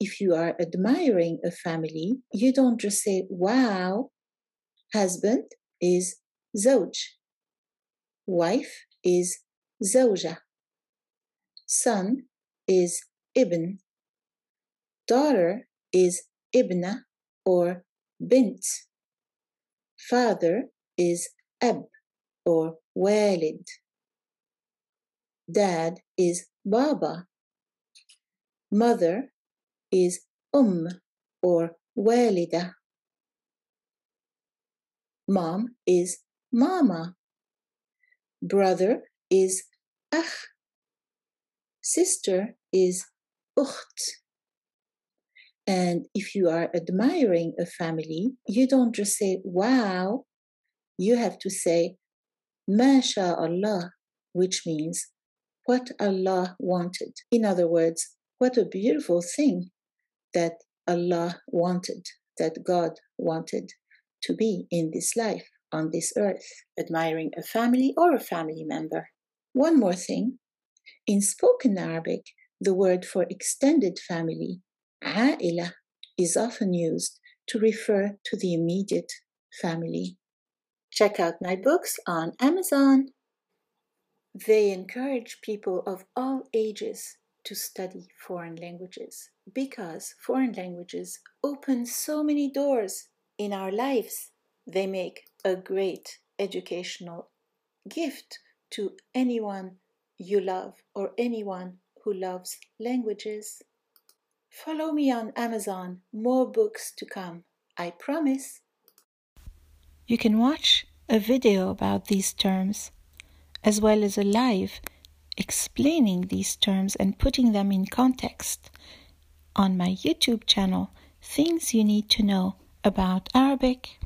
if you are admiring a family, you don't just say, wow, husband is Zoj, wife is zauja, son is ibn, daughter is ibna or bint, father is Eb or walid, dad is baba, mother is um or walida, mom is mama, brother is akh, sister is ukht. And if you are admiring a family, you don't just say, wow, you have to say, Masha Allah, which means what Allah wanted. In other words, what a beautiful thing that Allah wanted, that God wanted to be in this life, on this earth, admiring a family or a family member. One more thing in spoken Arabic, the word for extended family, عائلة, is often used to refer to the immediate family. Check out my books on Amazon. They encourage people of all ages to study foreign languages because foreign languages open so many doors in our lives. They make a great educational gift to anyone you love or anyone who loves languages. Follow me on Amazon, more books to come, I promise. You can watch a video about these terms, as well as a live explaining these terms and putting them in context on my YouTube channel, Things You Need to Know about Arabic.